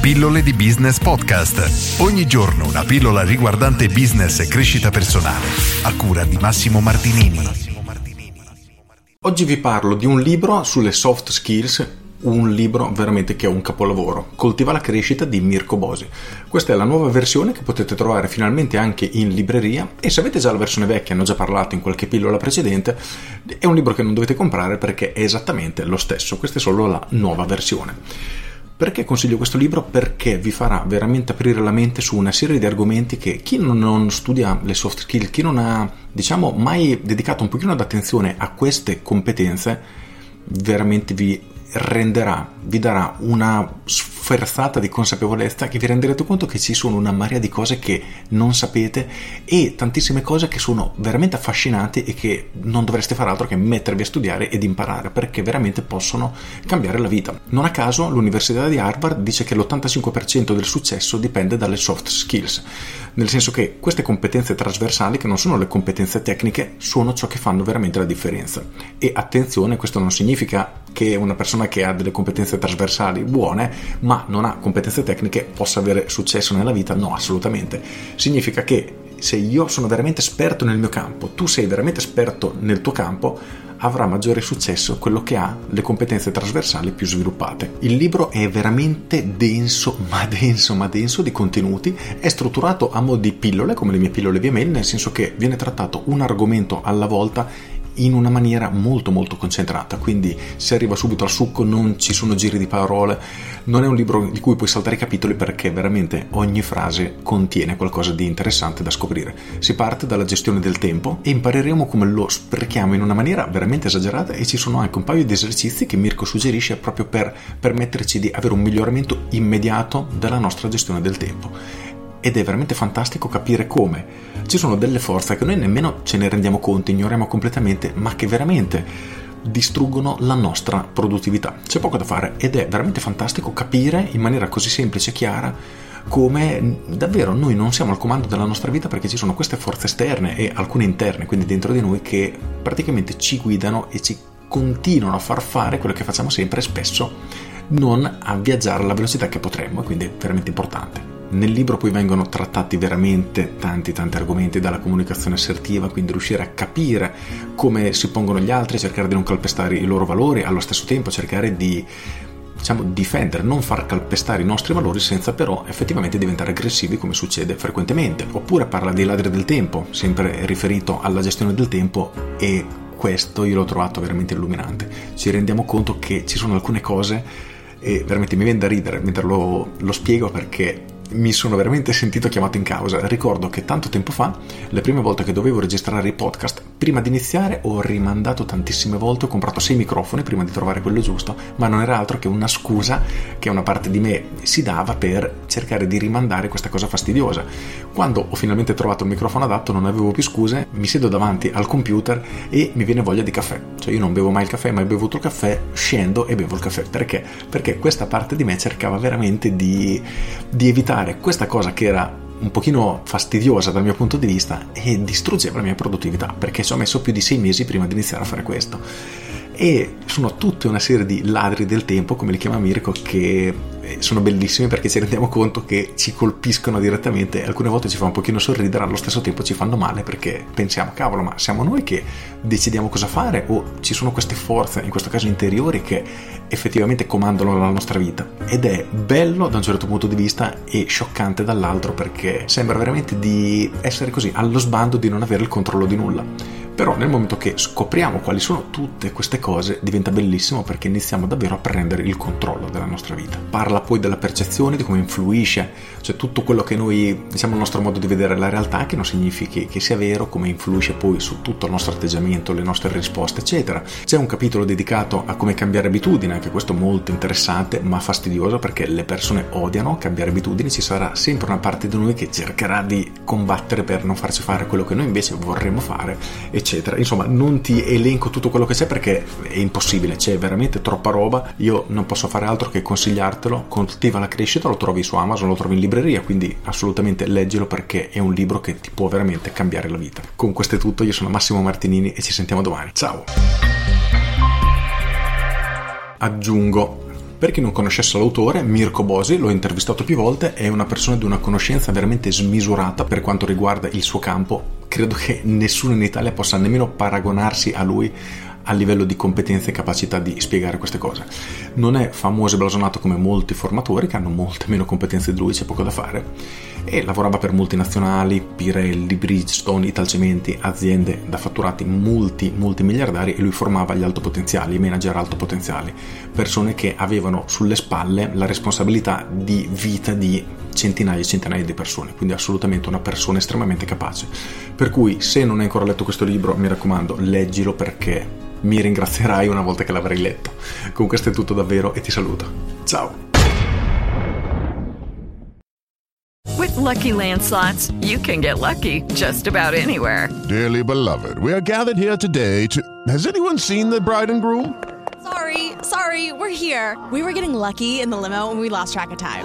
Pillole di Business Podcast. Ogni giorno una pillola riguardante business e crescita personale. A cura di Massimo Martinini. Oggi vi parlo di un libro sulle soft skills un libro veramente che è un capolavoro, Coltiva la crescita di Mirko Bosi. Questa è la nuova versione che potete trovare finalmente anche in libreria e se avete già la versione vecchia, ne ho già parlato in qualche pillola precedente, è un libro che non dovete comprare perché è esattamente lo stesso, questa è solo la nuova versione. Perché consiglio questo libro? Perché vi farà veramente aprire la mente su una serie di argomenti che chi non studia le soft skill, chi non ha, diciamo, mai dedicato un pochino d'attenzione a queste competenze, veramente vi renderà, vi darà una sferzata di consapevolezza che vi renderete conto che ci sono una marea di cose che non sapete e tantissime cose che sono veramente affascinanti e che non dovreste fare altro che mettervi a studiare ed imparare perché veramente possono cambiare la vita. Non a caso l'Università di Harvard dice che l'85% del successo dipende dalle soft skills, nel senso che queste competenze trasversali, che non sono le competenze tecniche, sono ciò che fanno veramente la differenza. E attenzione, questo non significa che una persona che ha delle competenze trasversali buone, ma non ha competenze tecniche, possa avere successo nella vita? No, assolutamente. Significa che se io sono veramente esperto nel mio campo, tu sei veramente esperto nel tuo campo, avrà maggiore successo quello che ha le competenze trasversali più sviluppate. Il libro è veramente denso, ma denso, ma denso di contenuti, è strutturato a mo' di pillole, come le mie pillole via mail, nel senso che viene trattato un argomento alla volta in una maniera molto molto concentrata, quindi si arriva subito al succo, non ci sono giri di parole, non è un libro di cui puoi saltare i capitoli perché veramente ogni frase contiene qualcosa di interessante da scoprire. Si parte dalla gestione del tempo e impareremo come lo sprechiamo in una maniera veramente esagerata e ci sono anche un paio di esercizi che Mirko suggerisce proprio per permetterci di avere un miglioramento immediato della nostra gestione del tempo ed è veramente fantastico capire come ci sono delle forze che noi nemmeno ce ne rendiamo conto, ignoriamo completamente, ma che veramente distruggono la nostra produttività. C'è poco da fare ed è veramente fantastico capire in maniera così semplice e chiara come davvero noi non siamo al comando della nostra vita perché ci sono queste forze esterne e alcune interne, quindi dentro di noi, che praticamente ci guidano e ci continuano a far fare quello che facciamo sempre e spesso non a viaggiare alla velocità che potremmo, quindi è veramente importante. Nel libro poi vengono trattati veramente tanti tanti argomenti dalla comunicazione assertiva, quindi riuscire a capire come si pongono gli altri, cercare di non calpestare i loro valori, allo stesso tempo cercare di diciamo, difendere, non far calpestare i nostri valori senza però effettivamente diventare aggressivi come succede frequentemente. Oppure parla dei ladri del tempo, sempre riferito alla gestione del tempo e questo io l'ho trovato veramente illuminante. Ci rendiamo conto che ci sono alcune cose e veramente mi viene da ridere mentre lo, lo spiego perché mi sono veramente sentito chiamato in causa. Ricordo che tanto tempo fa, le prime volte che dovevo registrare i podcast, prima di iniziare ho rimandato tantissime volte, ho comprato sei microfoni prima di trovare quello giusto, ma non era altro che una scusa che una parte di me si dava per cercare di rimandare questa cosa fastidiosa. Quando ho finalmente trovato il microfono adatto non avevo più scuse, mi siedo davanti al computer e mi viene voglia di caffè. Cioè io non bevo mai il caffè, mai bevuto il caffè, scendo e bevo il caffè. Perché? Perché questa parte di me cercava veramente di, di evitare fare questa cosa che era un pochino fastidiosa dal mio punto di vista e distruggeva la mia produttività perché ci ho messo più di sei mesi prima di iniziare a fare questo. E sono tutta una serie di ladri del tempo come li chiama Mirko che sono bellissimi perché ci rendiamo conto che ci colpiscono direttamente alcune volte ci fa un pochino sorridere allo stesso tempo ci fanno male perché pensiamo cavolo ma siamo noi che decidiamo cosa fare o ci sono queste forze in questo caso interiori che effettivamente comandano la nostra vita? Ed è bello da un certo punto di vista e scioccante dall'altro perché sembra veramente di essere così allo sbando di non avere il controllo di nulla Però nel momento che scopriamo quali sono tutte queste cose diventa bellissimo perché iniziamo davvero a prendere il controllo della nostra vita. Parla poi della percezione, di come influisce, cioè tutto quello che noi, diciamo il nostro modo di vedere la realtà, che non significhi che sia vero, come influisce poi su tutto il nostro atteggiamento, le nostre risposte, eccetera. C'è un capitolo dedicato a come cambiare abitudini, anche questo molto interessante, ma fastidioso perché le persone odiano cambiare abitudini, ci sarà sempre una parte di noi che cercherà di combattere per non farci fare quello che noi invece vorremmo fare, eccetera. Insomma, non ti elenco tutto quello che c'è perché è impossibile, c'è veramente troppa roba. Io non posso fare altro che consigliartelo. Coltiva la crescita, lo trovi su Amazon, lo trovi in libreria, quindi assolutamente leggilo perché è un libro che ti può veramente cambiare la vita. Con questo è tutto, io sono Massimo Martinini e ci sentiamo domani. Ciao! Aggiungo per chi non conoscesse l'autore, Mirko Bosi, l'ho intervistato più volte, è una persona di una conoscenza veramente smisurata per quanto riguarda il suo campo. Credo che nessuno in Italia possa nemmeno paragonarsi a lui a livello di competenze e capacità di spiegare queste cose. Non è famoso e blasonato come molti formatori che hanno molte meno competenze di lui, c'è poco da fare. E lavorava per multinazionali, Pirelli, Bridgestone, Italcementi, aziende da fatturati multi, multimiliardari e lui formava gli altopotenziali, i manager altopotenziali, persone che avevano sulle spalle la responsabilità di vita di centinaia e centinaia di persone, quindi assolutamente una persona estremamente capace. Per cui se non hai ancora letto questo libro, mi raccomando, leggilo perché mi ringrazierai una volta che l'avrai letto. Con questo è tutto davvero e ti saluto. Ciao! With lucky landslots, you can get lucky just about anywhere. Dearly beloved, we are gathered here today to. Has anyone seen the bride and groom? Sorry, sorry, we're here. We were getting lucky in the limo and we lost track of time.